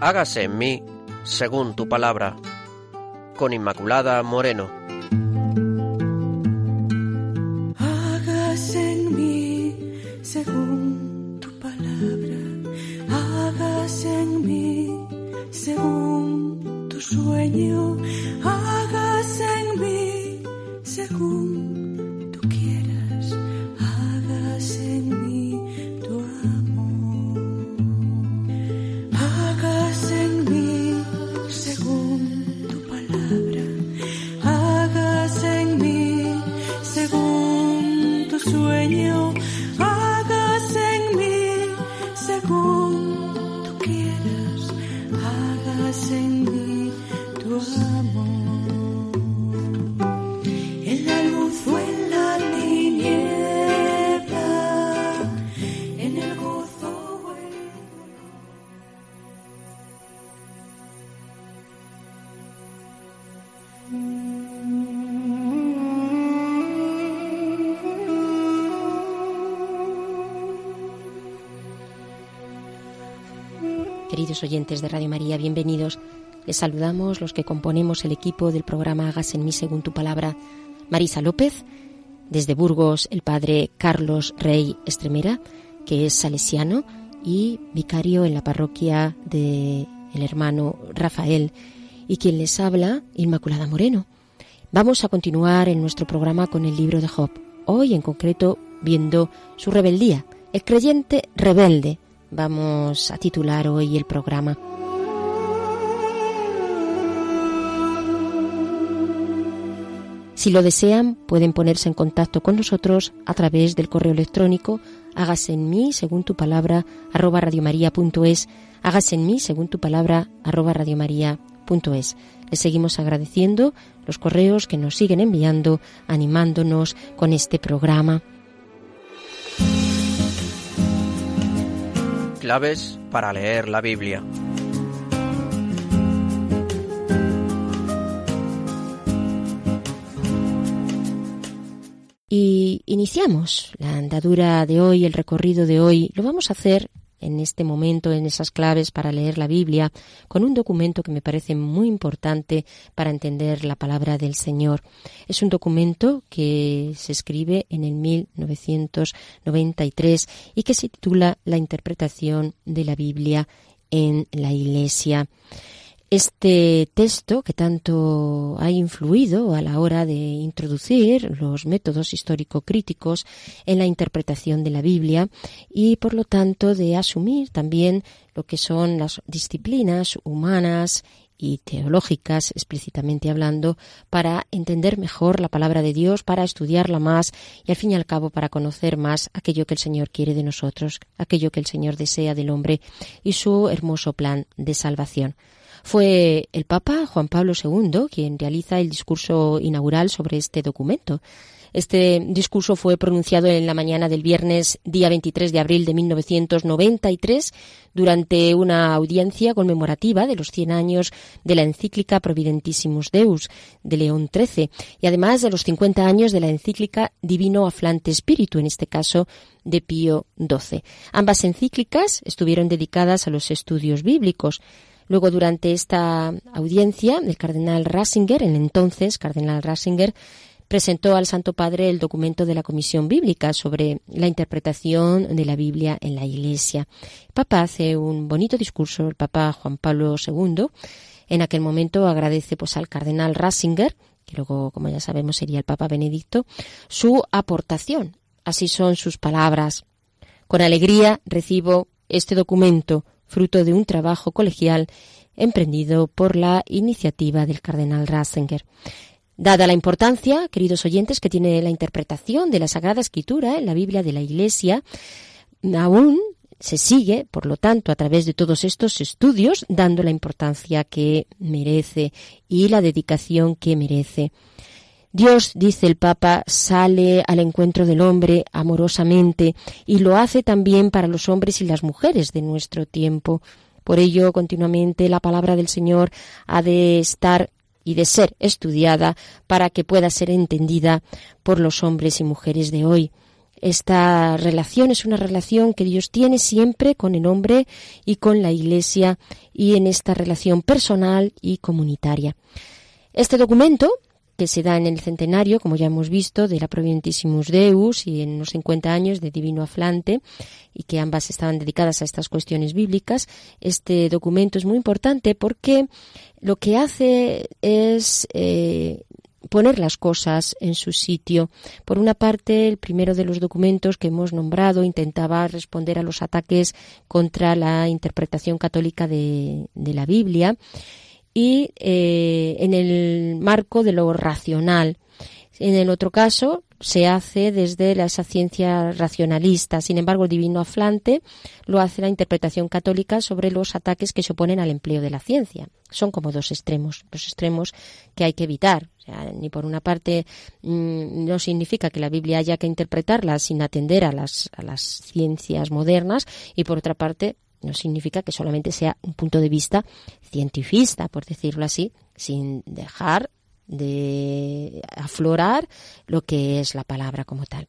hágase en mí según tu palabra. Con Inmaculada Moreno. Oyentes de Radio María, bienvenidos. Les saludamos los que componemos el equipo del programa Hagas en mí según tu palabra. Marisa López, desde Burgos el padre Carlos Rey Estremera, que es salesiano y vicario en la parroquia de el hermano Rafael, y quien les habla, Inmaculada Moreno. Vamos a continuar en nuestro programa con el libro de Job, hoy en concreto viendo su rebeldía, el creyente rebelde. Vamos a titular hoy el programa. Si lo desean, pueden ponerse en contacto con nosotros a través del correo electrónico hágase en mí según tu palabra arroba radiomaria.es, hágase en mí según tu palabra arroba radiomaria.es. Les seguimos agradeciendo los correos que nos siguen enviando, animándonos con este programa. Claves para leer la Biblia. Y iniciamos la andadura de hoy, el recorrido de hoy. Lo vamos a hacer en este momento, en esas claves para leer la Biblia, con un documento que me parece muy importante para entender la palabra del Señor. Es un documento que se escribe en el 1993 y que se titula La interpretación de la Biblia en la Iglesia. Este texto que tanto ha influido a la hora de introducir los métodos histórico-críticos en la interpretación de la Biblia y por lo tanto de asumir también lo que son las disciplinas humanas y teológicas, explícitamente hablando, para entender mejor la palabra de Dios, para estudiarla más y al fin y al cabo para conocer más aquello que el Señor quiere de nosotros, aquello que el Señor desea del hombre y su hermoso plan de salvación. Fue el Papa Juan Pablo II quien realiza el discurso inaugural sobre este documento. Este discurso fue pronunciado en la mañana del viernes, día 23 de abril de 1993, durante una audiencia conmemorativa de los 100 años de la encíclica Providentissimus Deus de León XIII y además de los 50 años de la encíclica Divino Aflante Espíritu, en este caso de Pío XII. Ambas encíclicas estuvieron dedicadas a los estudios bíblicos. Luego, durante esta audiencia, el cardenal Ratzinger, el entonces cardenal Ratzinger, presentó al Santo Padre el documento de la Comisión Bíblica sobre la interpretación de la Biblia en la Iglesia. El Papa hace un bonito discurso, el Papa Juan Pablo II. En aquel momento agradece pues, al cardenal Ratzinger, que luego, como ya sabemos, sería el Papa Benedicto, su aportación. Así son sus palabras. Con alegría recibo este documento fruto de un trabajo colegial emprendido por la iniciativa del cardenal Ratzinger. Dada la importancia, queridos oyentes, que tiene la interpretación de la Sagrada Escritura en la Biblia de la Iglesia, aún se sigue, por lo tanto, a través de todos estos estudios, dando la importancia que merece y la dedicación que merece. Dios, dice el Papa, sale al encuentro del hombre amorosamente y lo hace también para los hombres y las mujeres de nuestro tiempo. Por ello, continuamente la palabra del Señor ha de estar y de ser estudiada para que pueda ser entendida por los hombres y mujeres de hoy. Esta relación es una relación que Dios tiene siempre con el hombre y con la Iglesia y en esta relación personal y comunitaria. Este documento, que se da en el centenario, como ya hemos visto, de la Providentissimus Deus y en los 50 años de Divino Aflante, y que ambas estaban dedicadas a estas cuestiones bíblicas. Este documento es muy importante porque lo que hace es eh, poner las cosas en su sitio. Por una parte, el primero de los documentos que hemos nombrado intentaba responder a los ataques contra la interpretación católica de, la Biblia y eh, en el marco de lo racional. En el otro caso, se hace desde esa ciencia racionalista. Sin embargo, el divino aflante lo hace la interpretación católica sobre los ataques que se oponen al empleo de la ciencia. Son como dos extremos, dos extremos que hay que evitar. ni por una parte mm, no significa que la Biblia haya que interpretarla sin atender a las, a las ciencias modernas y por otra parte no significa que solamente sea un punto de vista cientifista, por decirlo así, sin dejar de aflorar lo que es la palabra como tal.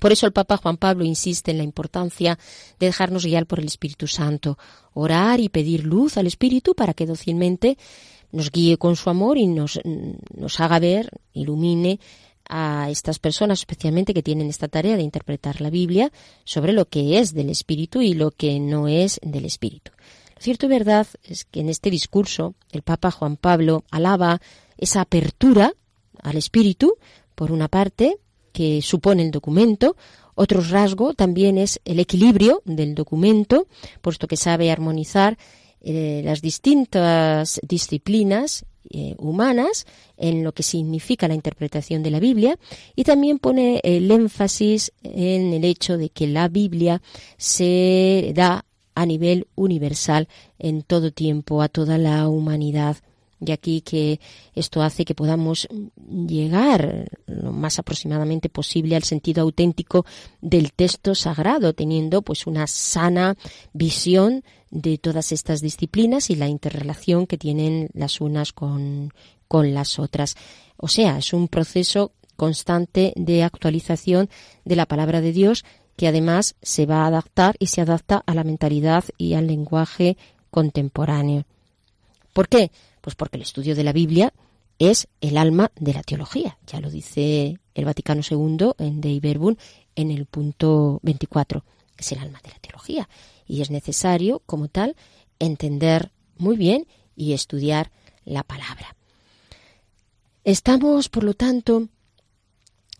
Por eso el Papa Juan Pablo insiste en la importancia de dejarnos guiar por el Espíritu Santo, orar y pedir luz al Espíritu para que dócilmente nos guíe con su amor y nos, nos haga ver, ilumine a estas personas, especialmente que tienen esta tarea de interpretar la Biblia, sobre lo que es del Espíritu y lo que no es del Espíritu. Lo cierto y verdad es que en este discurso el Papa Juan Pablo alaba esa apertura al espíritu, por una parte, que supone el documento, otro rasgo también es el equilibrio del documento, puesto que sabe armonizar eh, las distintas disciplinas eh, humanas en lo que significa la interpretación de la Biblia y también pone el énfasis en el hecho de que la Biblia se da a nivel universal en todo tiempo a toda la humanidad y aquí que esto hace que podamos llegar lo más aproximadamente posible al sentido auténtico del texto sagrado, teniendo pues una sana visión de todas estas disciplinas y la interrelación que tienen las unas con, con las otras. O sea, es un proceso constante de actualización de la palabra de Dios que además se va a adaptar y se adapta a la mentalidad y al lenguaje contemporáneo. ¿Por qué? Pues porque el estudio de la Biblia es el alma de la teología. Ya lo dice el Vaticano II en De Verbum en el punto 24. Es el alma de la teología. Y es necesario, como tal, entender muy bien y estudiar la palabra. Estamos, por lo tanto,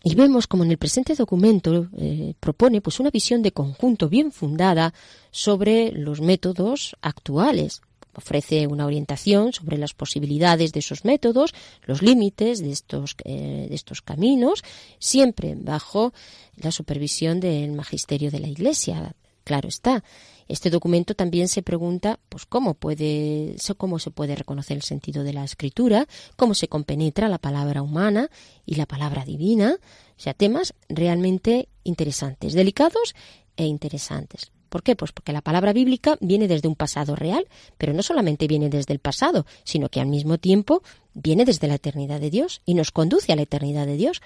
y vemos como en el presente documento eh, propone pues una visión de conjunto bien fundada sobre los métodos actuales ofrece una orientación sobre las posibilidades de esos métodos, los límites de estos, eh, de estos caminos, siempre bajo la supervisión del magisterio de la Iglesia. Claro está. Este documento también se pregunta, pues cómo puede, cómo se puede reconocer el sentido de la escritura, cómo se compenetra la palabra humana y la palabra divina, o sea, temas realmente interesantes, delicados e interesantes. ¿Por qué? Pues porque la palabra bíblica viene desde un pasado real, pero no solamente viene desde el pasado, sino que al mismo tiempo viene desde la eternidad de Dios y nos conduce a la eternidad de Dios.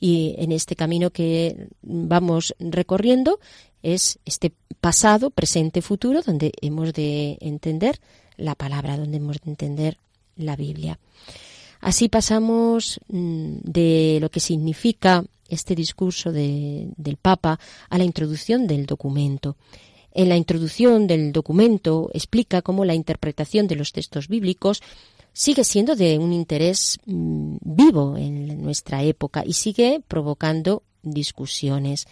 Y en este camino que vamos recorriendo es este pasado, presente, futuro, donde hemos de entender la palabra, donde hemos de entender la Biblia. Así pasamos mm, de lo que significa este discurso del Papa a la introducción del documento. En la introducción del documento explica cómo la interpretación de los textos bíblicos sigue siendo de un interés mm, vivo en nuestra época y sigue provocando discusiones.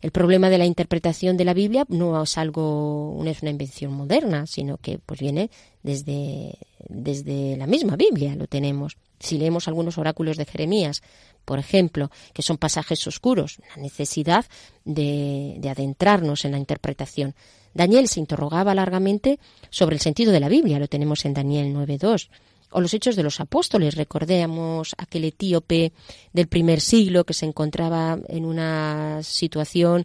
El problema de la interpretación de la Biblia no es algo, no es una invención moderna, sino que pues viene desde, desde la misma Biblia, lo tenemos. Si leemos algunos oráculos de Jeremías, por ejemplo, que son pasajes oscuros, la necesidad de, adentrarnos en la interpretación. Daniel se interrogaba largamente sobre el sentido de la Biblia, lo tenemos en Daniel 9.2 o los hechos de los apóstoles. Recordemos aquel etíope del primer siglo que se encontraba en una situación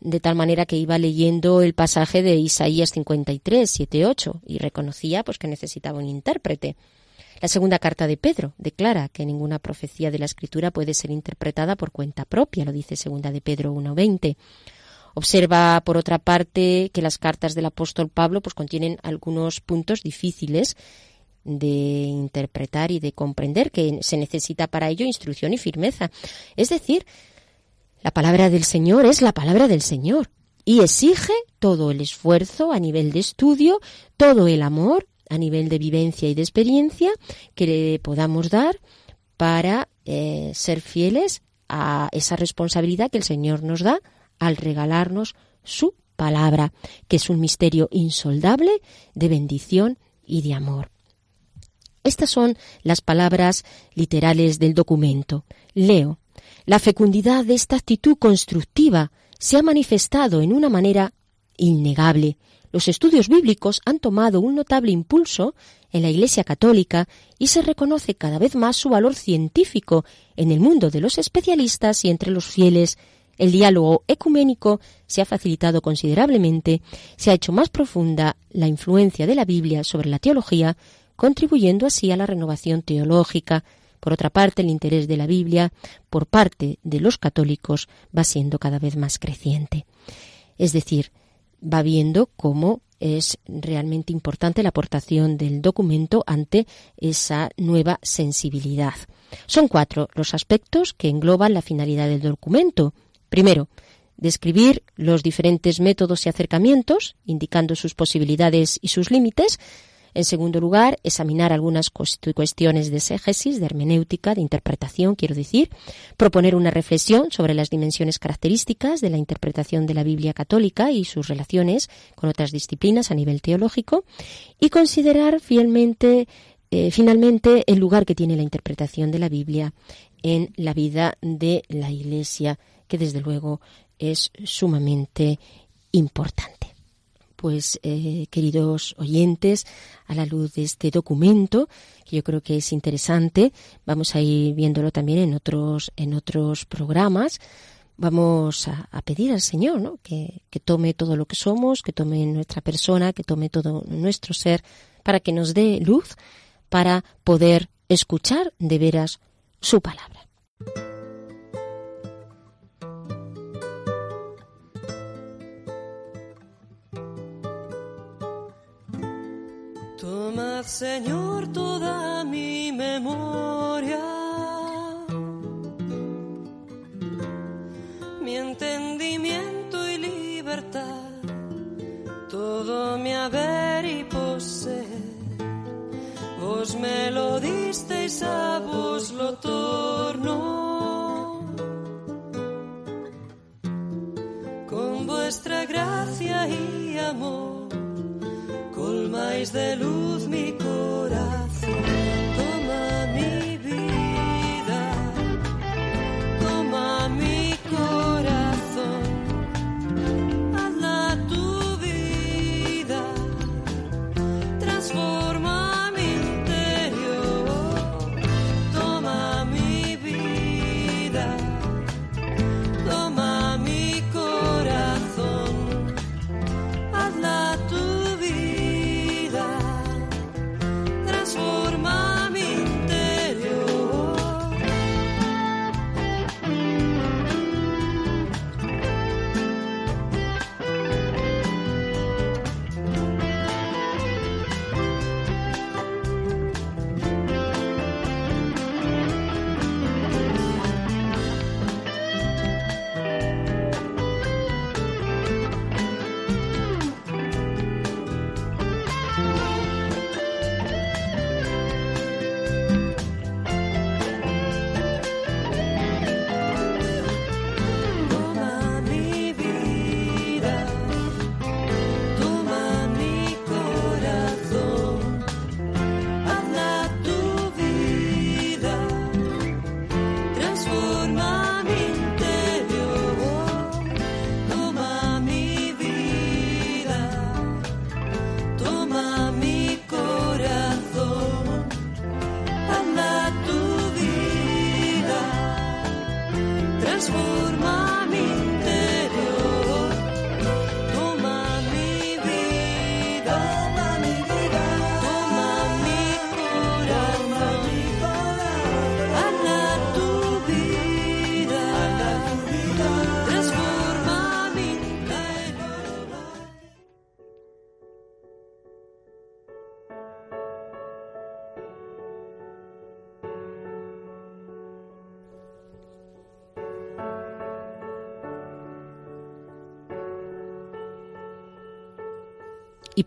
de tal manera que iba leyendo el pasaje de Isaías 53, 7, 8 y reconocía pues que necesitaba un intérprete. La segunda carta de Pedro declara que ninguna profecía de la Escritura puede ser interpretada por cuenta propia, lo dice segunda de Pedro 1.20. Observa, por otra parte, que las cartas del apóstol Pablo pues, contienen algunos puntos difíciles de interpretar y de comprender, que se necesita para ello instrucción y firmeza. Es decir, la palabra del Señor es la palabra del Señor y exige todo el esfuerzo a nivel de estudio, todo el amor a nivel de vivencia y de experiencia que le podamos dar para eh, ser fieles a esa responsabilidad que el Señor nos da al regalarnos su palabra, que es un misterio insoldable de bendición y de amor. Estas son las palabras literales del documento. Leo. La fecundidad de esta actitud constructiva se ha manifestado en una manera innegable. Los estudios bíblicos han tomado un notable impulso en la Iglesia católica y se reconoce cada vez más su valor científico en el mundo de los especialistas y entre los fieles. El diálogo ecuménico se ha facilitado considerablemente, se ha hecho más profunda la influencia de la Biblia sobre la teología, contribuyendo así a la renovación teológica. Por otra parte, el interés de la Biblia por parte de los católicos va siendo cada vez más creciente. Es decir, va viendo cómo es realmente importante la aportación del documento ante esa nueva sensibilidad. Son cuatro los aspectos que engloban la finalidad del documento. Primero, describir los diferentes métodos y acercamientos, indicando sus posibilidades y sus límites. En segundo lugar, examinar algunas cuestiones de exégesis, de hermenéutica, de interpretación, quiero decir, proponer una reflexión sobre las dimensiones características de la interpretación de la Biblia católica y sus relaciones con otras disciplinas a nivel teológico. Y considerar fielmente eh, finalmente el lugar que tiene la interpretación de la Biblia en la vida de la Iglesia, que desde luego es sumamente importante pues eh, queridos oyentes, a la luz de este documento, que yo creo que es interesante, vamos a ir viéndolo también en otros, en otros programas. Vamos a, pedir al Señor ¿no? que, que tome todo lo que somos, que tome nuestra persona, que tome todo nuestro ser, para que nos dé luz, para poder escuchar de veras su palabra. Señor, toda mi memoria, mi entendimiento y libertad, todo mi haber y poseer. Vos me lo disteis, a vos lo torno. Con vuestra gracia y amor colmáis de luz mi corazón.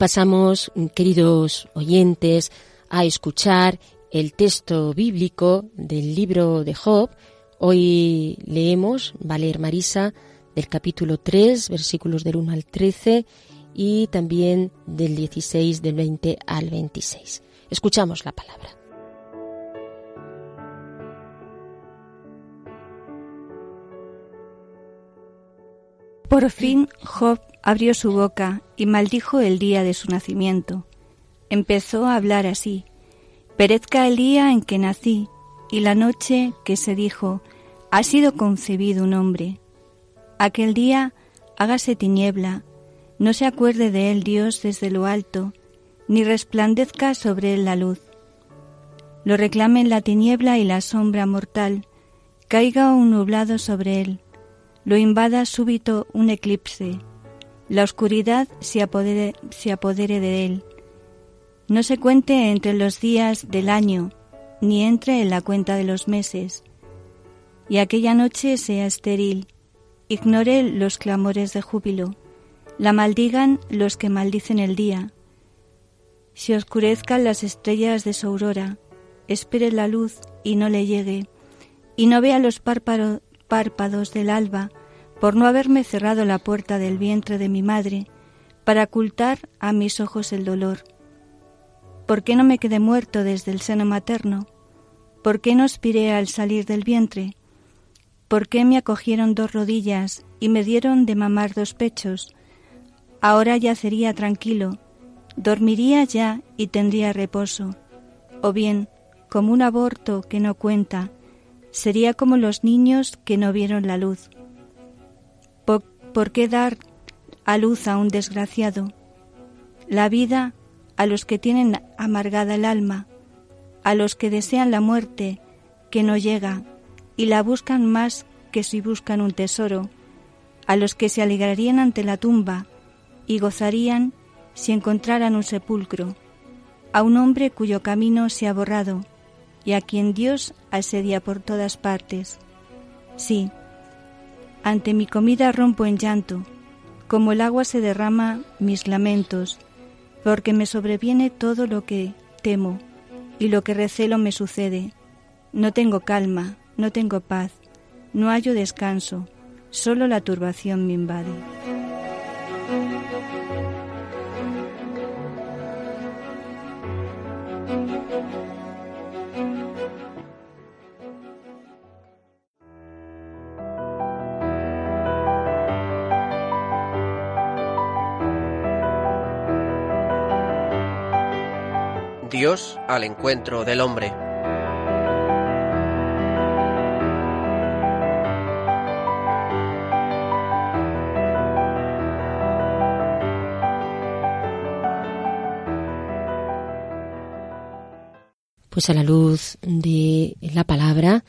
Pasamos, queridos oyentes, a escuchar el texto bíblico del libro de Job. Hoy leemos, va a leer Marisa, del capítulo 3, versículos del 1 al 13 y también del 16, del 20 al 26. Escuchamos la palabra. Por fin Job abrió su boca y maldijo el día de su nacimiento. Empezó a hablar así. Perezca el día en que nací y la noche que se dijo, ha sido concebido un hombre. Aquel día hágase tiniebla, no se acuerde de él Dios desde lo alto, ni resplandezca sobre él la luz. Lo reclamen la tiniebla y la sombra mortal, caiga un nublado sobre él, lo invada súbito un eclipse, la oscuridad se apodere, de él. No se cuente entre los días del año, ni entre en la cuenta de los meses, y aquella noche sea estéril, ignore los clamores de júbilo, la maldigan los que maldicen el día, se oscurezcan las estrellas de su aurora, espere la luz y no le llegue, y no vea los párpados del alba, por no haberme cerrado la puerta del vientre de mi madre, para ocultar a mis ojos el dolor. ¿Por qué no me quedé muerto desde el seno materno? ¿Por qué no aspiré al salir del vientre? ¿Por qué me acogieron dos rodillas y me dieron de mamar dos pechos? Ahora yacería tranquilo, dormiría ya y tendría reposo. O bien, como un aborto que no cuenta, sería como los niños que no vieron la luz. ¿Por, qué dar a luz a un desgraciado? La vida a los que tienen amargada el alma, a los que desean la muerte que no llega y la buscan más que si buscan un tesoro, a los que se alegrarían ante la tumba y gozarían si encontraran un sepulcro, a un hombre cuyo camino se ha borrado y a quien Dios asedia por todas partes. Sí, ante mi comida rompo en llanto, como el agua se derrama mis lamentos, porque me sobreviene todo lo que temo y lo que recelo me sucede. No tengo calma, no tengo paz, no hallo descanso, solo la turbación me invade. Dios al encuentro del hombre. Pues a la luz de la palabra,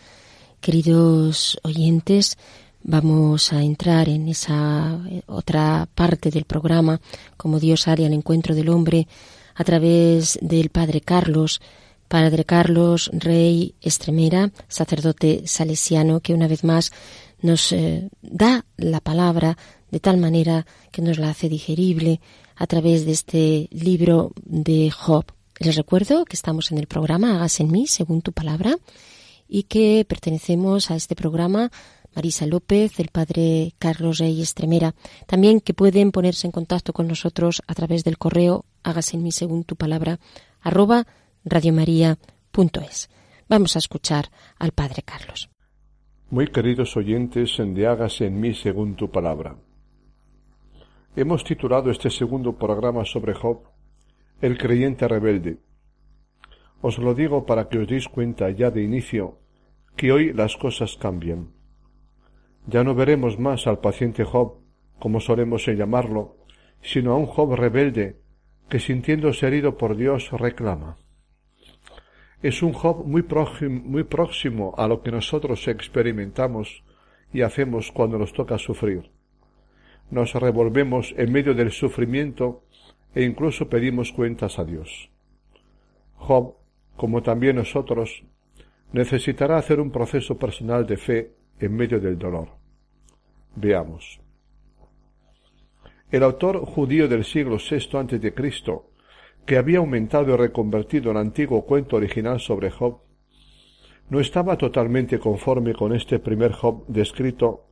queridos oyentes, vamos a entrar en esa eh, otra parte del programa, como Dios haría al encuentro del hombre, a través del Padre Carlos, Padre Carlos Rey Estremera, sacerdote salesiano, que una vez más nos eh, da la palabra de tal manera que nos la hace digerible a través de este libro de Job. Les recuerdo que estamos en el programa Hagas en mí, según tu palabra, y que pertenecemos a este programa Marisa López, el padre Carlos Rey Estremera. También que pueden ponerse en contacto con nosotros a través del correo Hagas en mí, según tu palabra, arroba radiomaria.es. Vamos a escuchar al padre Carlos. Muy queridos oyentes de Hagas en mí, según tu palabra. Hemos titulado este segundo programa sobre Job el creyente rebelde. Os lo digo para que os deis cuenta ya de inicio que hoy las cosas cambian. Ya no veremos más al paciente Job, como solemos llamarlo, sino a un Job rebelde que sintiéndose herido por Dios reclama. Es un Job muy próximo, muy próximo a lo que nosotros experimentamos y hacemos cuando nos toca sufrir. Nos revolvemos en medio del sufrimiento e incluso pedimos cuentas a Dios. Job, como también nosotros, necesitará hacer un proceso personal de fe en medio del dolor. Veamos. El autor judío del siglo VI antes de Cristo, que había aumentado y reconvertido el antiguo cuento original sobre Job, no estaba totalmente conforme con este primer Job descrito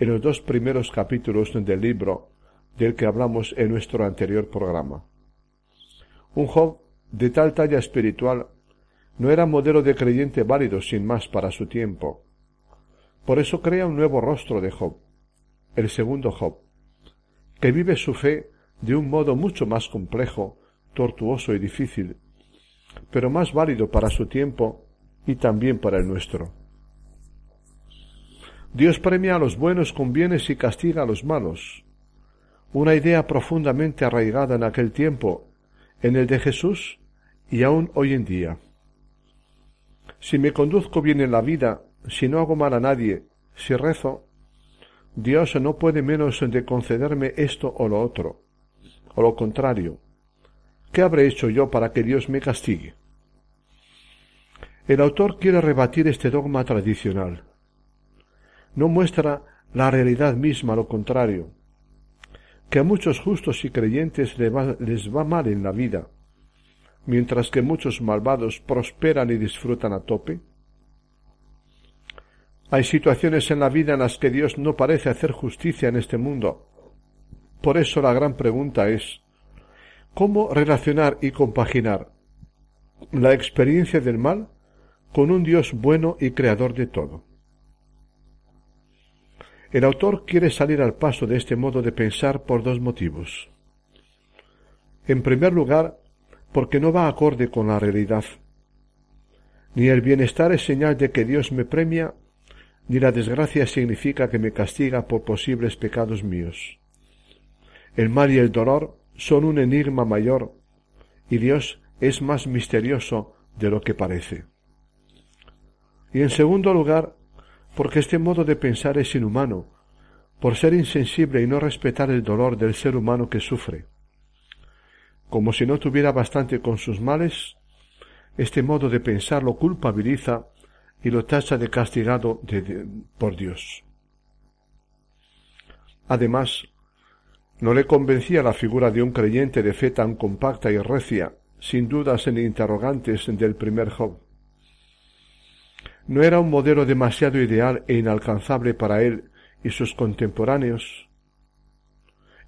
en los dos primeros capítulos del libro del que hablamos en nuestro anterior programa. Un Job de tal talla espiritual no era modelo de creyente válido sin más para su tiempo. Por eso crea un nuevo rostro de Job, el segundo Job, que vive su fe de un modo mucho más complejo, tortuoso y difícil, pero más válido para su tiempo y también para el nuestro. Dios premia a los buenos con bienes y castiga a los malos. Una idea profundamente arraigada en aquel tiempo, en el de Jesús y aún hoy en día. Si me conduzco bien en la vida, si no hago mal a nadie, si rezo, Dios no puede menos de concederme esto o lo otro, o lo contrario. ¿Qué habré hecho yo para que Dios me castigue? El autor quiere rebatir este dogma tradicional. No muestra la realidad misma, lo contrario, que a muchos justos y creyentes les va, les va mal en la vida, mientras que muchos malvados prosperan y disfrutan a tope? Hay situaciones en la vida en las que Dios no parece hacer justicia en este mundo. Por eso la gran pregunta es ¿cómo relacionar y compaginar la experiencia del mal con un Dios bueno y creador de todo? El autor quiere salir al paso de este modo de pensar por dos motivos. En primer lugar, porque no va acorde con la realidad. Ni el bienestar es señal de que Dios me premia, ni la desgracia significa que me castiga por posibles pecados míos. El mal y el dolor son un enigma mayor, y Dios es más misterioso de lo que parece. Y en segundo lugar, porque este modo de pensar es inhumano, por ser insensible y no respetar el dolor del ser humano que sufre. Como si no tuviera bastante con sus males, este modo de pensar lo culpabiliza y lo tacha de castigado por Dios. Además, no le convencía la figura de un creyente de fe tan compacta y recia, sin dudas ni interrogantes del primer Job. No era un modelo demasiado ideal e inalcanzable para él y sus contemporáneos,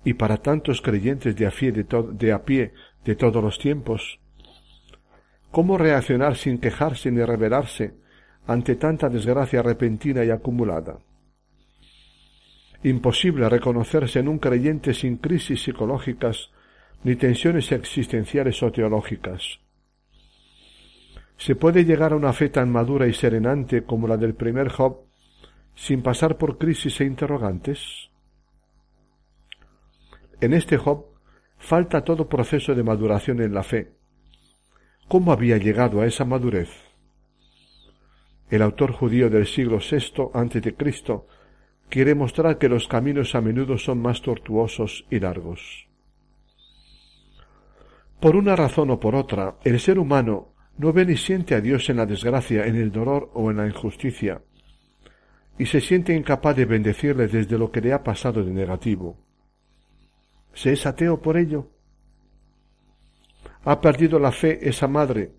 y para tantos creyentes de a, pie de, de a pie de todos los tiempos? ¿Cómo reaccionar sin quejarse ni rebelarse ante tanta desgracia repentina y acumulada? Imposible reconocerse en un creyente sin crisis psicológicas ni tensiones existenciales o teológicas. ¿Se puede llegar a una fe tan madura y serenante como la del primer Job sin pasar por crisis e interrogantes? En este Job falta todo proceso de maduración en la fe. ¿Cómo había llegado a esa madurez? El autor judío del siglo VI Cristo quiere mostrar que los caminos a menudo son más tortuosos y largos. Por una razón o por otra, el ser humano no ve ni siente a Dios en la desgracia, en el dolor o en la injusticia, y se siente incapaz de bendecirle desde lo que le ha pasado de negativo. ¿Se es ateo por ello? ¿Ha perdido la fe esa madre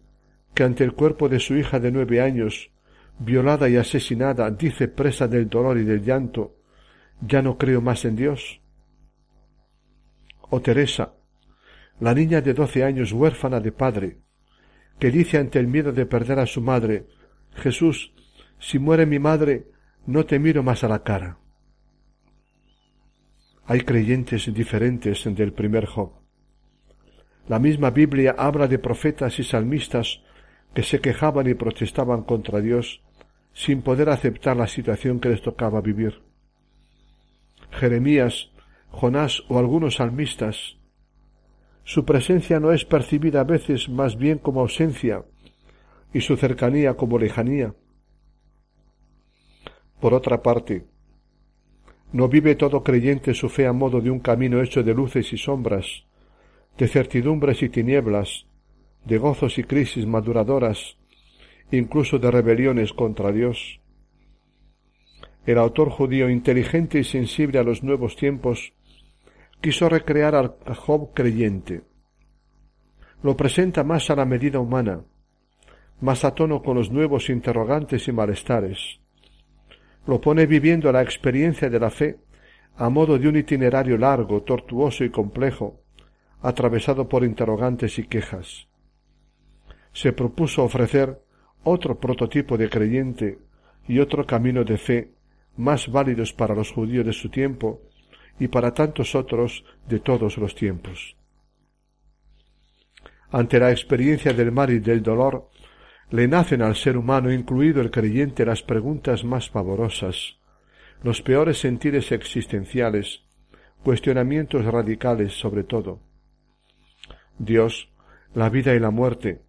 que ante el cuerpo de su hija de nueve años, violada y asesinada, dice presa del dolor y del llanto, ya no creo más en Dios? ¿O Teresa, la niña de doce años huérfana de padre, que dice ante el miedo de perder a su madre, Jesús, si muere mi madre, no te miro más a la cara? Hay creyentes diferentes del primer Job. La misma Biblia habla de profetas y salmistas que se quejaban y protestaban contra Dios sin poder aceptar la situación que les tocaba vivir. Jeremías, Jonás o algunos salmistas. Su presencia no es percibida a veces más bien como ausencia y su cercanía como lejanía. Por otra parte, no vive todo creyente su fe a modo de un camino hecho de luces y sombras, de certidumbres y tinieblas, de gozos y crisis maduradoras, incluso de rebeliones contra Dios. El autor judío inteligente y sensible a los nuevos tiempos quiso recrear al Job creyente. Lo presenta más a la medida humana, más a tono con los nuevos interrogantes y malestares. Lo pone viviendo la experiencia de la fe a modo de un itinerario largo, tortuoso y complejo, atravesado por interrogantes y quejas. Se propuso ofrecer otro prototipo de creyente y otro camino de fe más válidos para los judíos de su tiempo y para tantos otros de todos los tiempos. Ante la experiencia del mal y del dolor, le nacen al ser humano, incluido el creyente, las preguntas más pavorosas, los peores sentires existenciales, cuestionamientos radicales sobre todo. Dios, la vida y la muerte,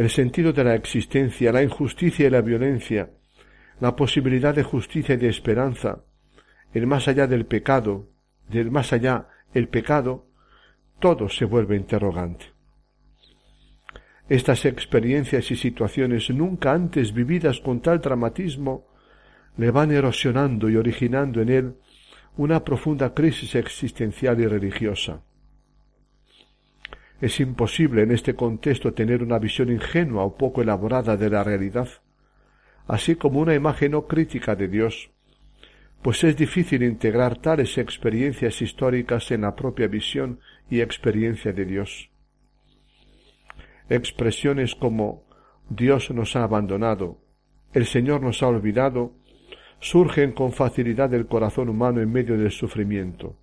el sentido de la existencia, la injusticia y la violencia, la posibilidad de justicia y de esperanza, el más allá del pecado, del más allá el pecado, todo se vuelve interrogante. Estas experiencias y situaciones nunca antes vividas con tal dramatismo le van erosionando y originando en él una profunda crisis existencial y religiosa. Es imposible en este contexto tener una visión ingenua o poco elaborada de la realidad, así como una imagen no crítica de Dios, pues es difícil integrar tales experiencias históricas en la propia visión y experiencia de Dios. Expresiones como Dios nos ha abandonado, el Señor nos ha olvidado, surgen con facilidad del corazón humano en medio del sufrimiento.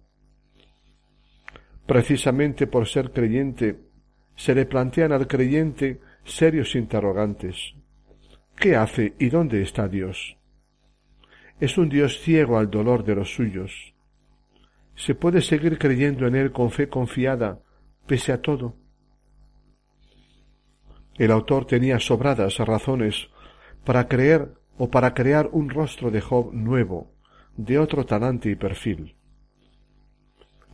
Precisamente por ser creyente, se le plantean al creyente serios interrogantes. ¿Qué hace y dónde está Dios? Es un Dios ciego al dolor de los suyos. ¿Se puede seguir creyendo en Él con fe confiada, pese a todo? El autor tenía sobradas razones para creer o para crear un rostro de Job nuevo, de otro talante y perfil.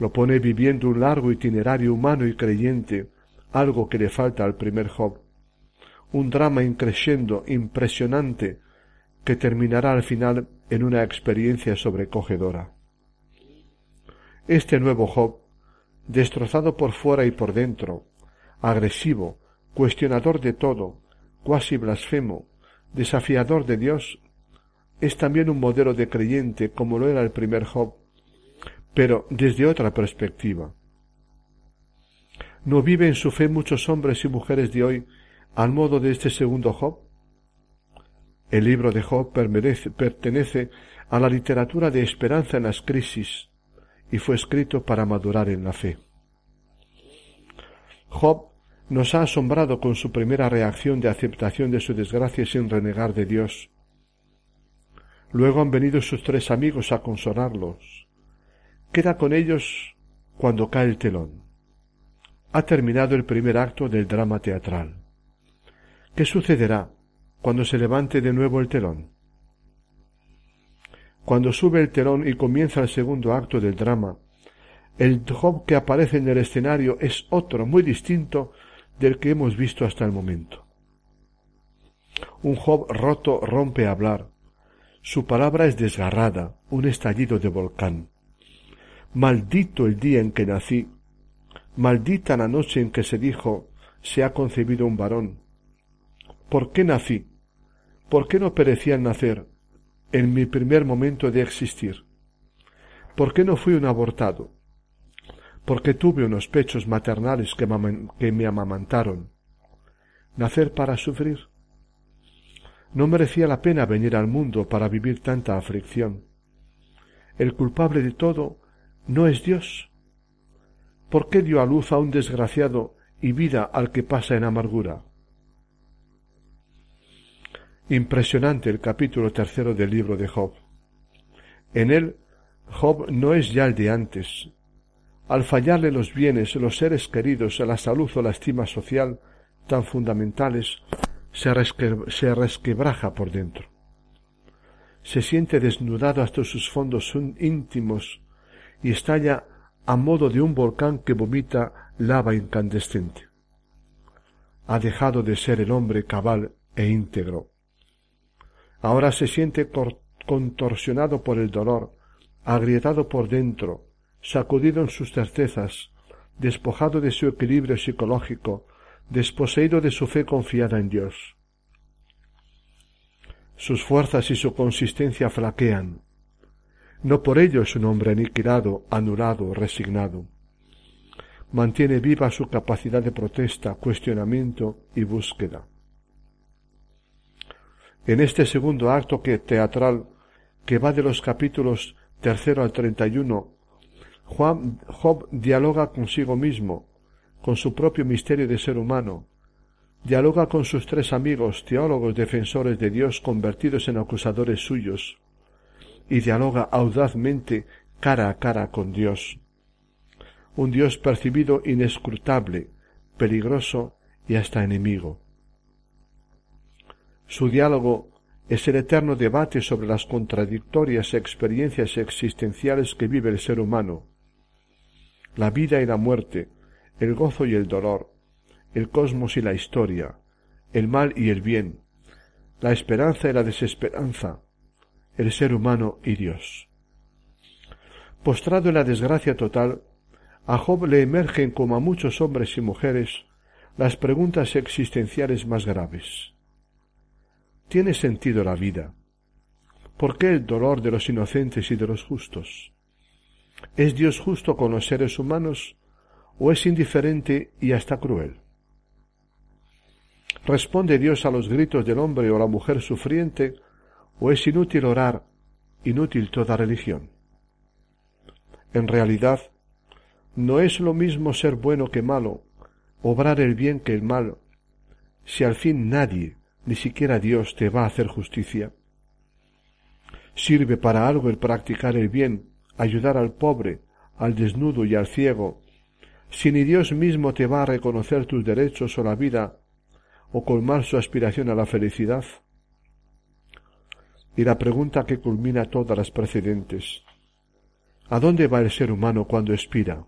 Lo pone viviendo un largo itinerario humano y creyente, algo que le falta al primer Job, un drama increciendo, impresionante, que terminará al final en una experiencia sobrecogedora. Este nuevo Job, destrozado por fuera y por dentro, agresivo, cuestionador de todo, cuasi blasfemo, desafiador de Dios, es también un modelo de creyente como lo era el primer Job, pero desde otra perspectiva. ¿No viven su fe muchos hombres y mujeres de hoy al modo de este segundo Job? El libro de Job pertenece a la literatura de esperanza en las crisis y fue escrito para madurar en la fe. Job nos ha asombrado con su primera reacción de aceptación de su desgracia sin renegar de Dios. Luego han venido sus tres amigos a consolarlos. Queda con ellos cuando cae el telón. Ha terminado el primer acto del drama teatral. ¿Qué sucederá cuando se levante de nuevo el telón? Cuando sube el telón y comienza el segundo acto del drama, el Job que aparece en el escenario es otro, muy distinto del que hemos visto hasta el momento. Un Job roto rompe a hablar. Su palabra es desgarrada, un estallido de volcán. Maldito el día en que nací, maldita la noche en que se dijo se ha concebido un varón. ¿Por qué nací? ¿Por qué no perecía al nacer, en mi primer momento de existir? ¿Por qué no fui un abortado? porque tuve unos pechos maternales que, me amamantaron. Nacer para sufrir. No merecía la pena venir al mundo para vivir tanta aflicción. El culpable de todo no es Dios. ¿Por qué dio a luz a un desgraciado y vida al que pasa en amargura? Impresionante el capítulo tercero del libro de Job. En él, Job no es ya el de antes, al fallarle los bienes, los seres queridos, la salud o la estima social tan fundamentales, se, resquebraja por dentro. Se siente desnudado hasta sus fondos íntimos y estalla a modo de un volcán que vomita lava incandescente. Ha dejado de ser el hombre cabal e íntegro. Ahora se siente contorsionado por el dolor, agrietado por dentro, sacudido en sus certezas, despojado de su equilibrio psicológico, desposeído de su fe confiada en Dios. Sus fuerzas y su consistencia flaquean. No por ello es un hombre aniquilado, anulado, resignado. Mantiene viva su capacidad de protesta, cuestionamiento y búsqueda. En este segundo acto que teatral, que va de los capítulos tercero al treinta y uno, Job dialoga consigo mismo, con su propio misterio de ser humano, dialoga con sus tres amigos, teólogos defensores de Dios convertidos en acusadores suyos, y dialoga audazmente cara a cara con Dios, un Dios percibido inescrutable, peligroso y hasta enemigo. Su diálogo es el eterno debate sobre las contradictorias experiencias existenciales que vive el ser humano, la vida y la muerte, el gozo y el dolor, el cosmos y la historia, el mal y el bien, la esperanza y la desesperanza, el ser humano y Dios. Postrado en la desgracia total, a Job le emergen como a muchos hombres y mujeres las preguntas existenciales más graves. ¿Tiene sentido la vida? ¿Por qué el dolor de los inocentes y de los justos? ¿Es Dios justo con los seres humanos o es indiferente y hasta cruel? ¿Responde Dios a los gritos del hombre o la mujer sufriente o es inútil orar, inútil toda religión? En realidad, no es lo mismo ser bueno que malo, obrar el bien que el mal, si al fin nadie, ni siquiera Dios, te va a hacer justicia. ¿Sirve para algo el practicar el bien ayudar al pobre, al desnudo y al ciego, si ni Dios mismo te va a reconocer tus derechos o la vida, o colmar su aspiración a la felicidad? Y la pregunta que culmina todas las precedentes. ¿A dónde va el ser humano cuando expira?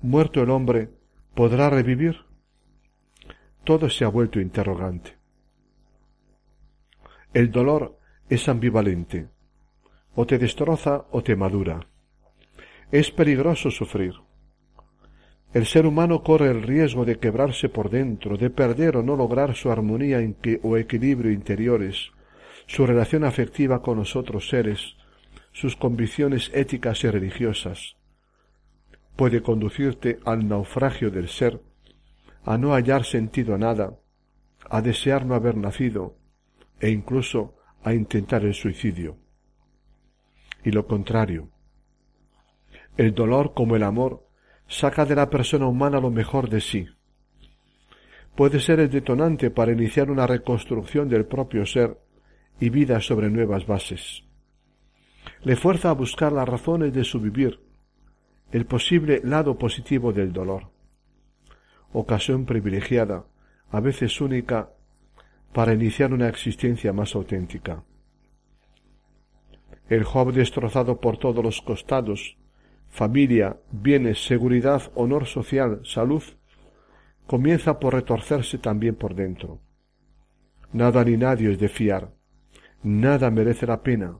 ¿Muerto el hombre, podrá revivir? Todo se ha vuelto interrogante. El dolor es ambivalente o te destroza o te madura. Es peligroso sufrir. El ser humano corre el riesgo de quebrarse por dentro, de perder o no lograr su armonía o equilibrio interiores, su relación afectiva con los otros seres, sus convicciones éticas y religiosas. Puede conducirte al naufragio del ser, a no hallar sentido a nada, a desear no haber nacido, e incluso a intentar el suicidio y lo contrario. El dolor, como el amor, saca de la persona humana lo mejor de sí. Puede ser el detonante para iniciar una reconstrucción del propio ser y vida sobre nuevas bases. Le fuerza a buscar las razones de su vivir, el posible lado positivo del dolor. Ocasión privilegiada, a veces única, para iniciar una existencia más auténtica el Job destrozado por todos los costados, familia, bienes, seguridad, honor social, salud, comienza por retorcerse también por dentro. Nada ni nadie es de fiar, nada merece la pena,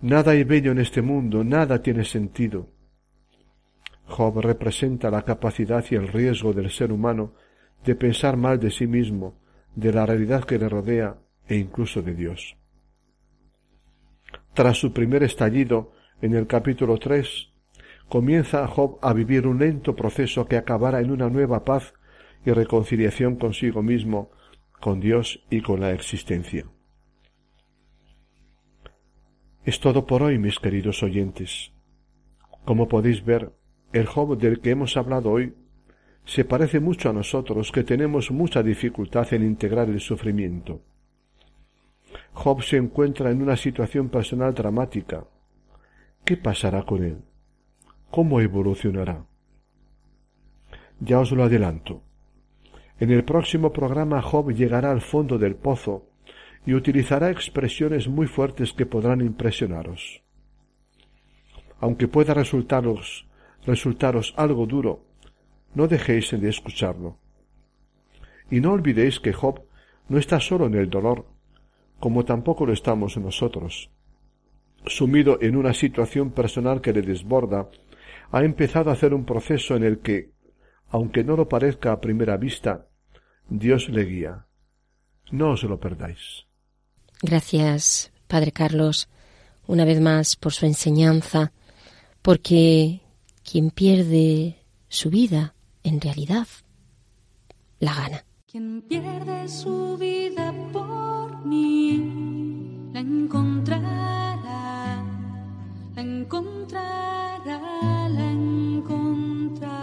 nada hay bello en este mundo, nada tiene sentido. Job representa la capacidad y el riesgo del ser humano de pensar mal de sí mismo, de la realidad que le rodea e incluso de Dios. Tras su primer estallido, en el capítulo tres, comienza Job a vivir un lento proceso que acabará en una nueva paz y reconciliación consigo mismo, con Dios y con la existencia. Es todo por hoy, mis queridos oyentes. Como podéis ver, el Job del que hemos hablado hoy se parece mucho a nosotros que tenemos mucha dificultad en integrar el sufrimiento. Job se encuentra en una situación personal dramática. ¿Qué pasará con él? ¿Cómo evolucionará? Ya os lo adelanto. En el próximo programa Job llegará al fondo del pozo y utilizará expresiones muy fuertes que podrán impresionaros. Aunque pueda resultaros, resultaros algo duro, no dejéis de escucharlo. Y no olvidéis que Job no está solo en el dolor, como tampoco lo estamos nosotros. Sumido en una situación personal que le desborda ha empezado a hacer un proceso en el que, aunque no lo parezca a primera vista, Dios le guía. No os lo perdáis. Gracias, Padre Carlos, una vez más por su enseñanza, porque quien pierde su vida, en realidad, la gana. Quien pierde su vida por mí, la encontrará, la encontrará, la encontrará.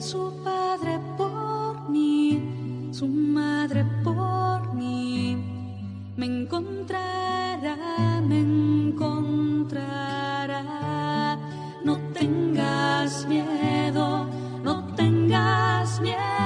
Su padre por mí, su madre por mí, me encontrará, me encontrará. No tengas miedo, no tengas miedo,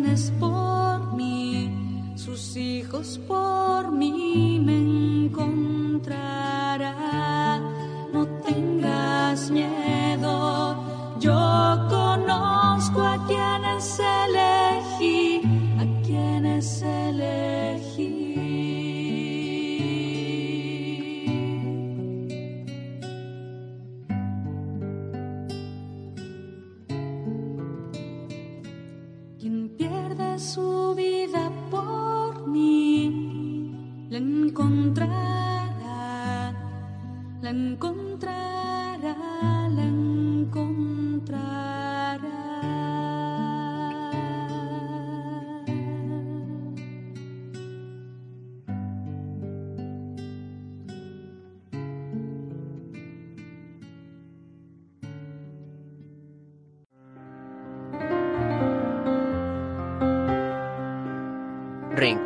sus bienes por mí, sus hijos por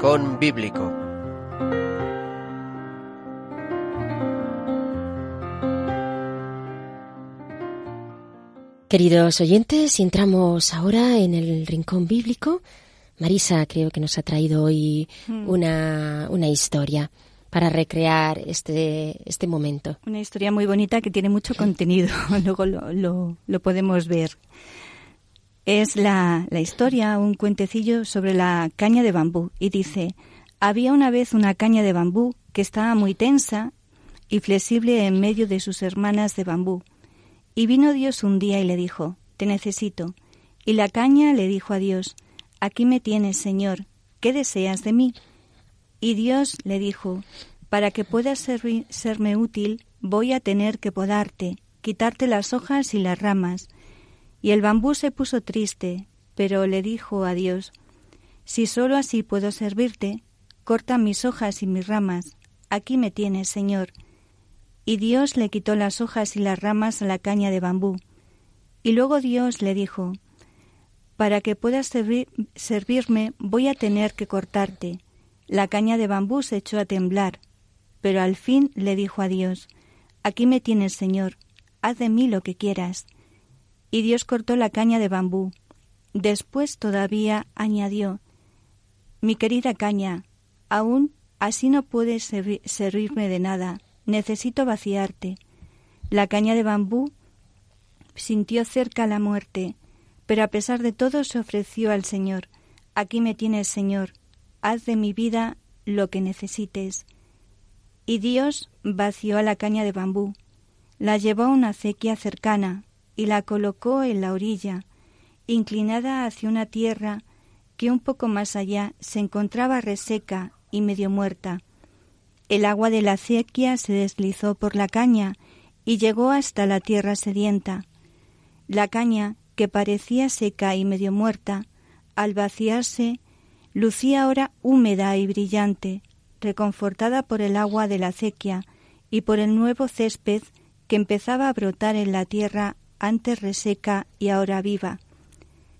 Rincón Bíblico. Queridos oyentes, entramos ahora en el rincón bíblico. Marisa creo que nos ha traído hoy una, una historia para recrear este, este momento. Una historia muy bonita que tiene mucho contenido, luego lo, lo- lo podemos ver. Es la, la historia, un cuentecillo sobre la caña de bambú y dice, había una vez una caña de bambú que estaba muy tensa y flexible en medio de sus hermanas de bambú. Y vino Dios un día y le dijo, Te necesito. Y la caña le dijo a Dios, Aquí me tienes, Señor, ¿qué deseas de mí? Y Dios le dijo, Para que puedas servi- serme útil, voy a tener que podarte, quitarte las hojas y las ramas. Y el bambú se puso triste, pero le dijo a Dios, Si sólo así puedo servirte, corta mis hojas y mis ramas. Aquí me tienes, Señor. Y Dios le quitó las hojas y las ramas a la caña de bambú. Y luego Dios le dijo, Para que puedas servi- servirme voy a tener que cortarte. La caña de bambú se echó a temblar, pero al fin le dijo a Dios, Aquí me tienes, Señor, haz de mí lo que quieras. Y Dios cortó la caña de bambú. Después todavía añadió, Mi querida caña, aún así no puedes servi- servirme de nada, necesito vaciarte. La caña de bambú sintió cerca la muerte, pero a pesar de todo se ofreció al Señor. Aquí me tienes, Señor, haz de mi vida lo que necesites. Y Dios vació a la caña de bambú, la llevó a una acequia cercana y la colocó en la orilla, inclinada hacia una tierra que un poco más allá se encontraba reseca y medio muerta. El agua de la acequia se deslizó por la caña y llegó hasta la tierra sedienta. La caña, que parecía seca y medio muerta, al vaciarse, lucía ahora húmeda y brillante, reconfortada por el agua de la acequia y por el nuevo césped que empezaba a brotar en la tierra antes reseca y ahora viva.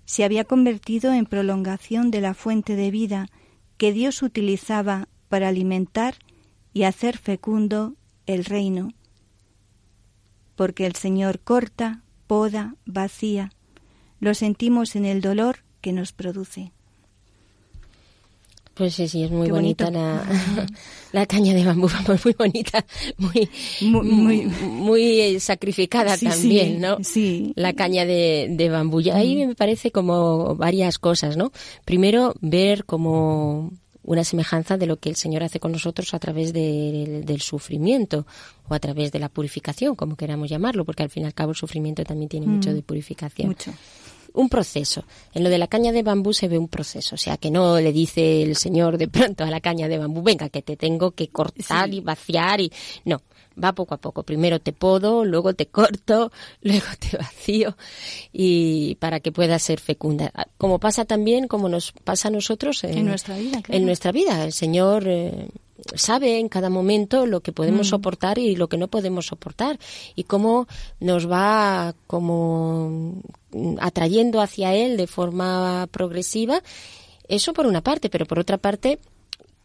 Se había convertido en prolongación de la fuente de vida que Dios utilizaba para alimentar y hacer fecundo el reino. porque el Señor corta, poda, vacía. Lo sentimos en el dolor que nos produce. Pues sí, sí, es muy bonita la, caña de bambú, muy bonita, muy, muy, muy, sacrificada también, ¿no? Sí. La caña de, de bambú. Y ahí me parece como varias cosas, ¿no? Primero, ver como una semejanza de lo que el Señor hace con nosotros a través del sufrimiento o a través de la purificación, como queramos llamarlo, porque al fin y al cabo el sufrimiento también tiene mucho de purificación. Mucho un proceso. En lo de la caña de bambú se ve un proceso, o sea, que no le dice el señor de pronto a la caña de bambú, venga, que te tengo que cortar y vaciar y no, va poco a poco. Primero te podo, luego te corto, luego te vacío y para que pueda ser fecunda. Como pasa también, como nos pasa a nosotros en, nuestra vida. En nuestra vida, el Señor eh, sabe en cada momento lo que podemos mm. soportar y lo que no podemos soportar y cómo nos va como atrayendo hacia él de forma progresiva. Eso por una parte, pero por otra parte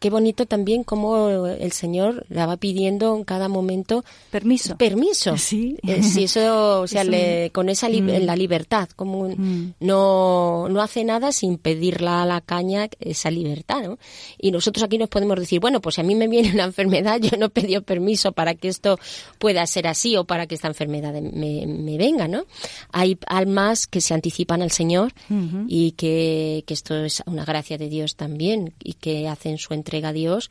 qué bonito también cómo el Señor la va pidiendo en cada momento permiso. Permiso. Sí. Eh, si eso, o sea, con esa mm. la libertad, como mm. no, no hace nada sin pedirla a la caña esa libertad, ¿no? Y nosotros aquí nos podemos decir, bueno, pues si a mí me viene una enfermedad, yo no he pedido permiso para que esto pueda ser así o para que esta enfermedad me, me venga, ¿no? Hay almas que se anticipan al Señor y que, que esto es una gracia de Dios también y que hacen su entrega entrega a Dios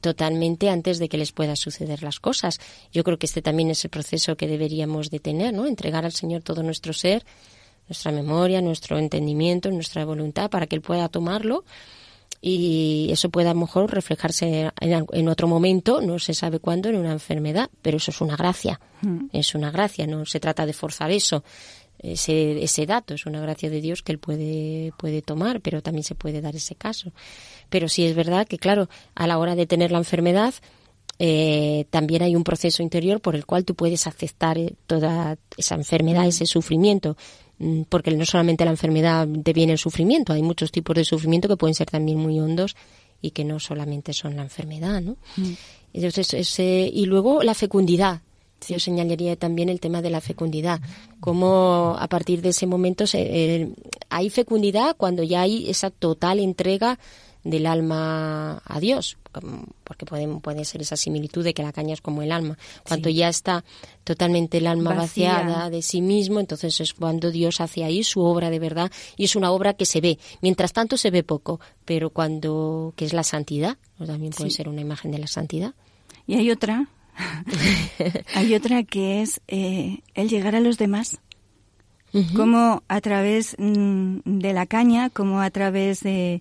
totalmente antes de que les pueda suceder las cosas. Yo creo que este también es el proceso que deberíamos de tener, ¿no? Entregar al Señor todo nuestro ser, nuestra memoria, nuestro entendimiento, nuestra voluntad para que Él pueda tomarlo y eso pueda a lo mejor reflejarse en, otro momento, no se sabe cuándo, en una enfermedad, pero eso es una gracia, mm. es una gracia, no se trata de forzar eso, ese, ese dato, es una gracia de Dios que Él puede, puede tomar, pero también se puede dar ese caso. Pero sí es verdad que, claro, a la hora de tener la enfermedad, eh, también hay un proceso interior por el cual tú puedes aceptar eh, toda esa enfermedad, ese sufrimiento, mm, porque no solamente la enfermedad deviene el sufrimiento, hay muchos tipos de sufrimiento que pueden ser también muy hondos y que no solamente son la enfermedad, ¿no? Mm. Entonces, ese, y luego la fecundidad, yo señalaría también el tema de la fecundidad, cómo a partir de ese momento se, hay fecundidad cuando ya hay esa total entrega del alma a Dios, porque puede, puede ser esa similitud de que la caña es como el alma. Cuando ya está totalmente el alma vaciada de sí mismo, entonces es cuando Dios hace ahí su obra de verdad y es una obra que se ve. Mientras tanto se ve poco, pero cuando, que es la santidad, también puede ser una imagen de la santidad. Y hay otra Hay otra que es eh, el llegar a los demás. Como a través mm, de la caña, como a través de,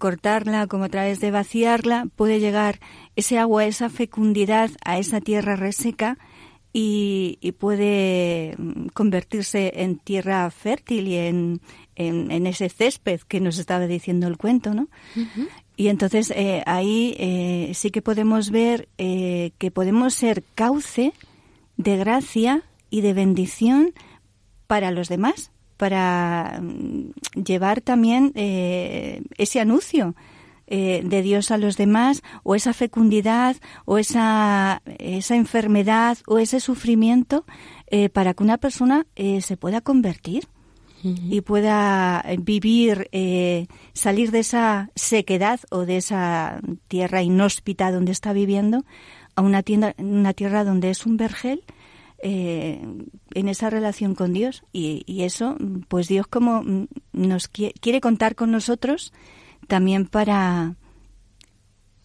cortarla, como a través de vaciarla, puede llegar ese agua, esa fecundidad a esa tierra reseca y, puede mm, convertirse en tierra fértil y en, en, ese césped que nos estaba diciendo el cuento, ¿no? Y entonces eh, ahí eh, sí que podemos ver eh, que podemos ser cauce de gracia y de bendición para los demás, para mm, llevar también ese anuncio de Dios a los demás, o esa fecundidad, o esa, esa enfermedad, o ese sufrimiento, para que una persona se pueda convertir y pueda vivir, eh, salir de esa sequedad o de esa tierra inhóspita donde está viviendo a una, tienda, una tierra donde es un vergel eh, en esa relación con Dios. Y, y, eso, pues Dios como nos quiere, quiere contar con nosotros también para,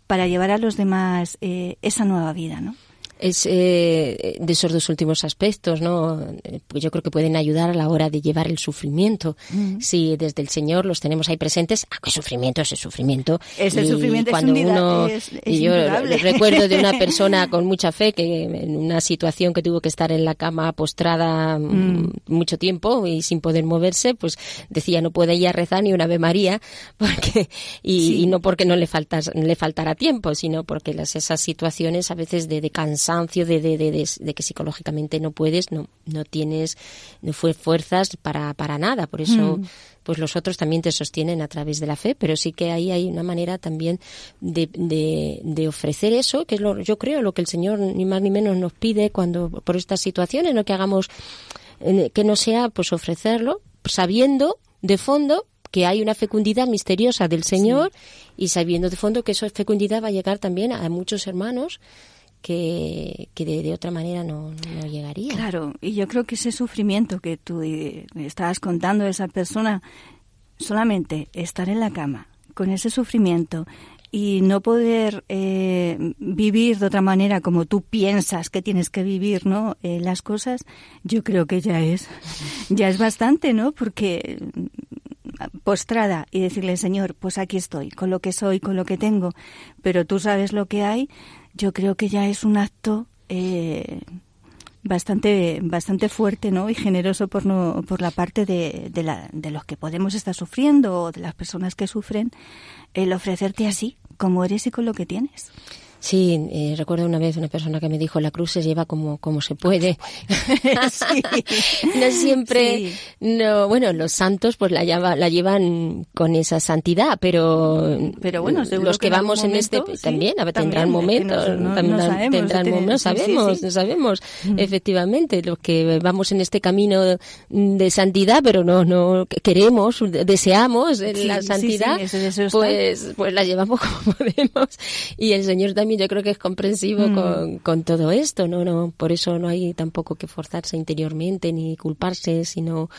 para llevar a los demás eh, esa nueva vida, ¿no? Es eh, de esos dos últimos aspectos, ¿no? Pues yo creo que pueden ayudar a la hora de llevar el sufrimiento. Mm. Si desde el Señor los tenemos ahí presentes, ¿a ah, qué sufrimiento es el sufrimiento? Ese sufrimiento cuando es uno, y yo recuerdo de una persona con mucha fe que en una situación que tuvo que estar en la cama postrada mm. mucho tiempo y sin poder moverse, pues decía no puede ir a rezar ni una Ave María porque y, no porque no le faltas le faltara tiempo, sino porque las esas situaciones a veces de, de cansancio, de, de, de, que psicológicamente no puedes, no, no tienes no fue fuerzas para, para nada. Por eso, mm. pues los otros también te sostienen a través de la fe, pero sí que ahí hay una manera también de, de, ofrecer eso, que es lo, yo creo lo que el Señor ni más ni menos nos pide cuando por estas situaciones, no que hagamos que no sea pues ofrecerlo sabiendo de fondo que hay una fecundidad misteriosa del Señor y sabiendo de fondo que esa fecundidad va a llegar también a muchos hermanos que, que de, otra manera no, no, llegaría. Claro, y yo creo que ese sufrimiento que tú eh, estabas contando de esa persona, solamente estar en la cama con ese sufrimiento y no poder eh, vivir de otra manera como tú piensas que tienes que vivir no eh, las cosas yo creo que ya es ya es bastante no porque postrada y decirle, Señor, pues aquí estoy, con lo que soy, con lo que tengo, pero tú sabes lo que hay, yo creo que ya es un acto eh, bastante bastante fuerte ¿no? y generoso por, no, por la parte de, la, de los que podemos estar sufriendo o de las personas que sufren, el ofrecerte así, como eres y con lo que tienes. Sí, eh, recuerdo una vez una persona que me dijo la cruz se lleva como, como se puede. no siempre, no, bueno, los santos pues la, lleva, la llevan con esa santidad, pero, pero bueno, los que, vamos en este también tendrán momentos, no, sabemos, no sabemos, no sabemos, efectivamente, los que vamos en este camino de santidad, pero no, no queremos, deseamos la santidad, pues, pues la llevamos como podemos. Y el Señor también yo creo que es comprensivo mm. con, todo esto, ¿no? no Por eso no hay tampoco que forzarse interiormente ni culparse, sino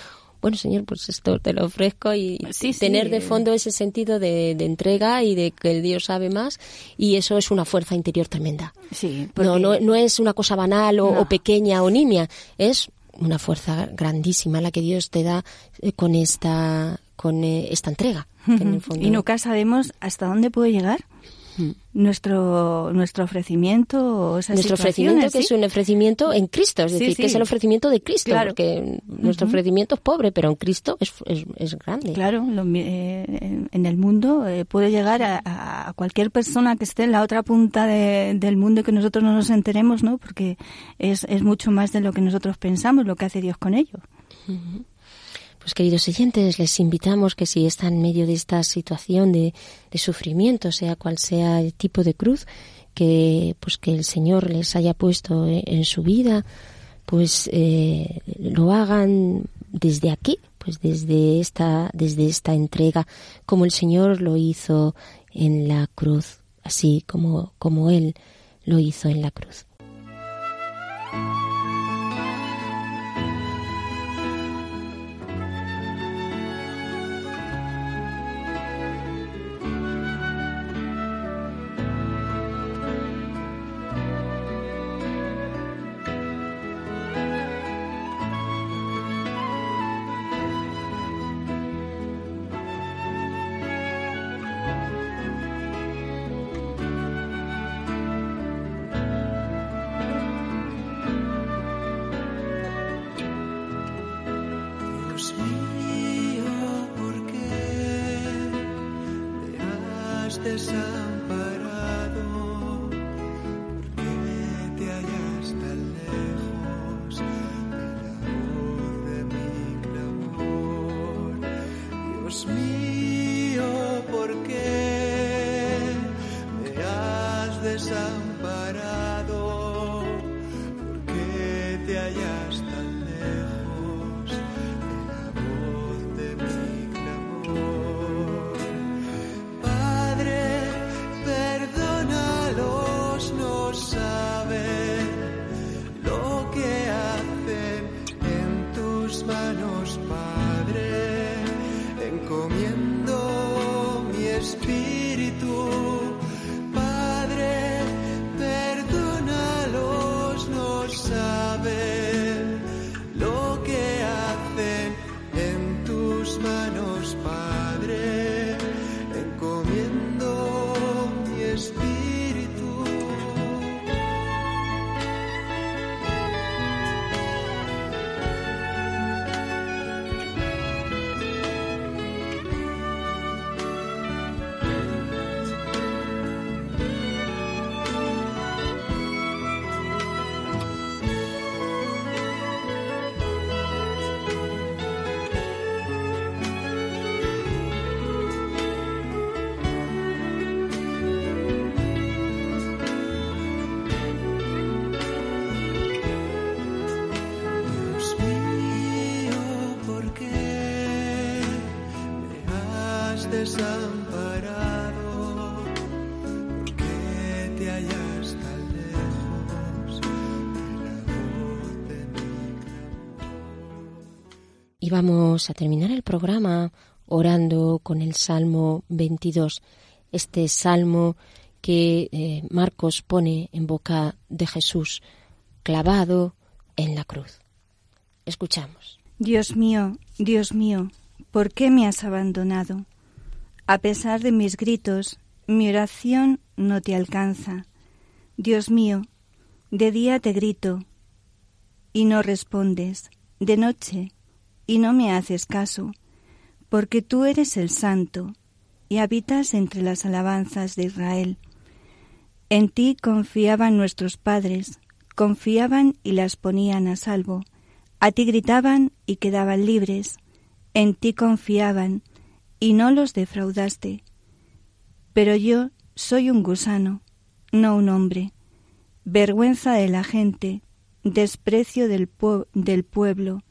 bueno, Señor, pues esto te lo ofrezco y tener de fondo ese sentido de, entrega y de que Dios sabe más y eso es una fuerza interior tremenda. Sí, no, no, es una cosa banal o, pequeña o nimia, es una fuerza grandísima la que Dios te da eh, con esta con eh, esta entrega. Y nunca sabemos hasta dónde puede llegar nuestro nuestro ofrecimiento nuestro ofrecimiento que es un ofrecimiento en Cristo es decir que es el ofrecimiento de Cristo porque nuestro ofrecimiento es pobre pero en Cristo es, es, grande. Claro eh, en el mundo eh, puede llegar a, cualquier persona que esté en la otra punta del mundo y que nosotros no nos enteremos no porque es, es mucho más de lo que nosotros pensamos lo que hace Dios con ello pues queridos oyentes, les invitamos que si están en medio de esta situación de, sufrimiento, sea cual sea el tipo de cruz, que pues que el Señor les haya puesto en, su vida, pues eh, lo hagan desde aquí, pues desde esta, desde esta entrega, como el Señor lo hizo en la cruz, así como, como Él lo hizo en la cruz. desamparado, porque te hallaré. A terminar el programa orando con el Salmo 22, este salmo que eh, Marcos pone en boca de Jesús, clavado en la cruz. Escuchamos. Dios mío, Dios mío, ¿por qué me has abandonado? A pesar de mis gritos, mi oración no te alcanza. Dios mío, de día te grito y no respondes, de noche y no me haces caso, porque tú eres el santo y habitas entre las alabanzas de Israel. En ti confiaban nuestros padres, confiaban y las ponían a salvo. A ti gritaban y quedaban libres. En ti confiaban y no los defraudaste. Pero yo soy un gusano, no un hombre. Vergüenza de la gente, desprecio del, del pueblo.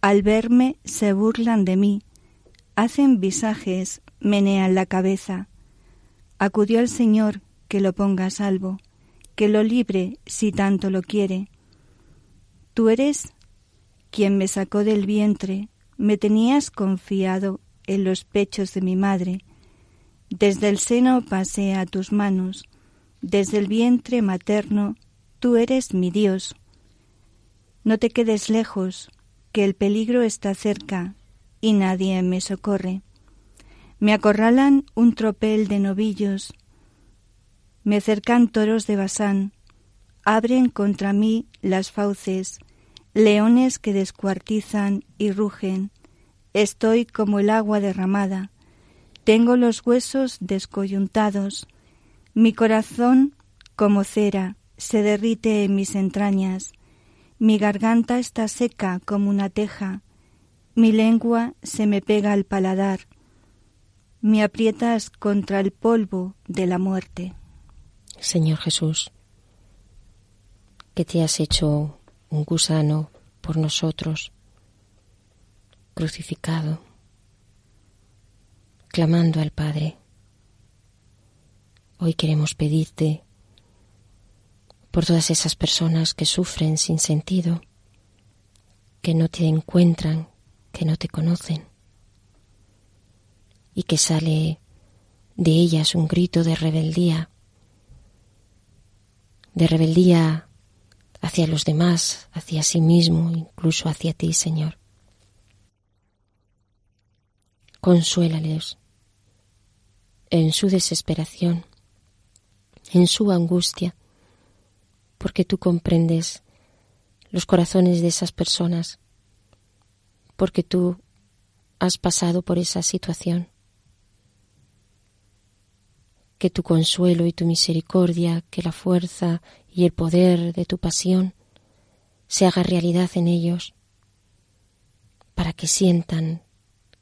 Al verme se burlan de mí, hacen visajes, menean la cabeza. Acudió el Señor que lo ponga a salvo, que lo libre si tanto lo quiere. Tú eres quien me sacó del vientre, me tenías confiado en los pechos de mi madre. Desde el seno pasé a tus manos, desde el vientre materno, tú eres mi Dios. No te quedes lejos, que el peligro está cerca y nadie me socorre. Me acorralan un tropel de novillos, me cercan toros de Basán, abren contra mí las fauces, leones que descuartizan y rugen. Estoy como el agua derramada, tengo los huesos descoyuntados, mi corazón como cera se derrite en mis entrañas, mi garganta está seca como una teja, mi lengua se me pega al paladar, me aprietas contra el polvo de la muerte. Señor Jesús, que te has hecho un gusano por nosotros, crucificado, clamando al Padre. Hoy queremos pedirte por todas esas personas que sufren sin sentido, que no te encuentran, que no te conocen, y que sale de ellas un grito de rebeldía de rebeldía hacia los demás, hacia sí mismo, incluso hacia ti, Señor. Consuélales en su desesperación, en su angustia, porque tú comprendes los corazones de esas personas, porque tú has pasado por esa situación. Que tu consuelo y tu misericordia, que la fuerza y el poder de tu pasión se haga realidad en ellos, para que sientan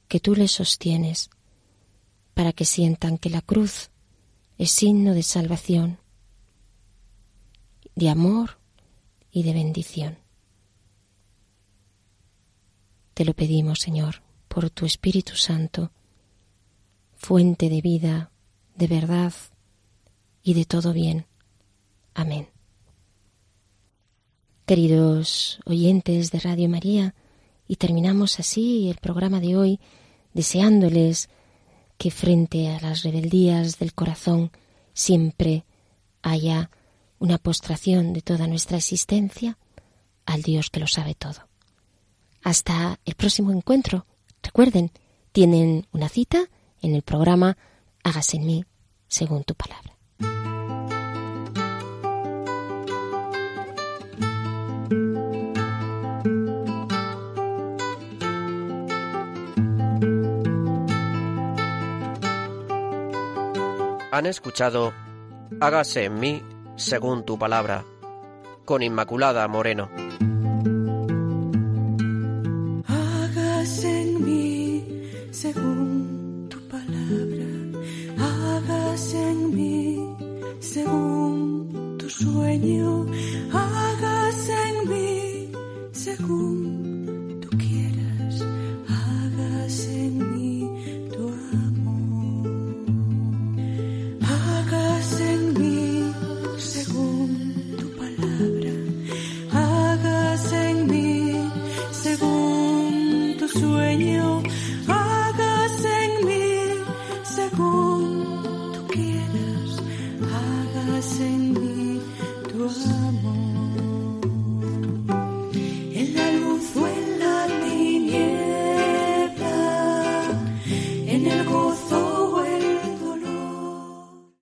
que tú les sostienes, para que sientan que la cruz es signo de salvación, de amor y de bendición. Te lo pedimos, Señor, por tu Espíritu Santo, fuente de vida, de verdad y de todo bien. Amén. Queridos oyentes de Radio María, y terminamos así el programa de hoy deseándoles que frente a las rebeldías del corazón siempre haya una postración de toda nuestra existencia al Dios que lo sabe todo. Hasta el próximo encuentro. Recuerden, tienen una cita en el programa hágase en mí según tu palabra. Han escuchado Hágase en mí según tu palabra, con Inmaculada Moreno. según tú quieras, hágase en mí tu amor.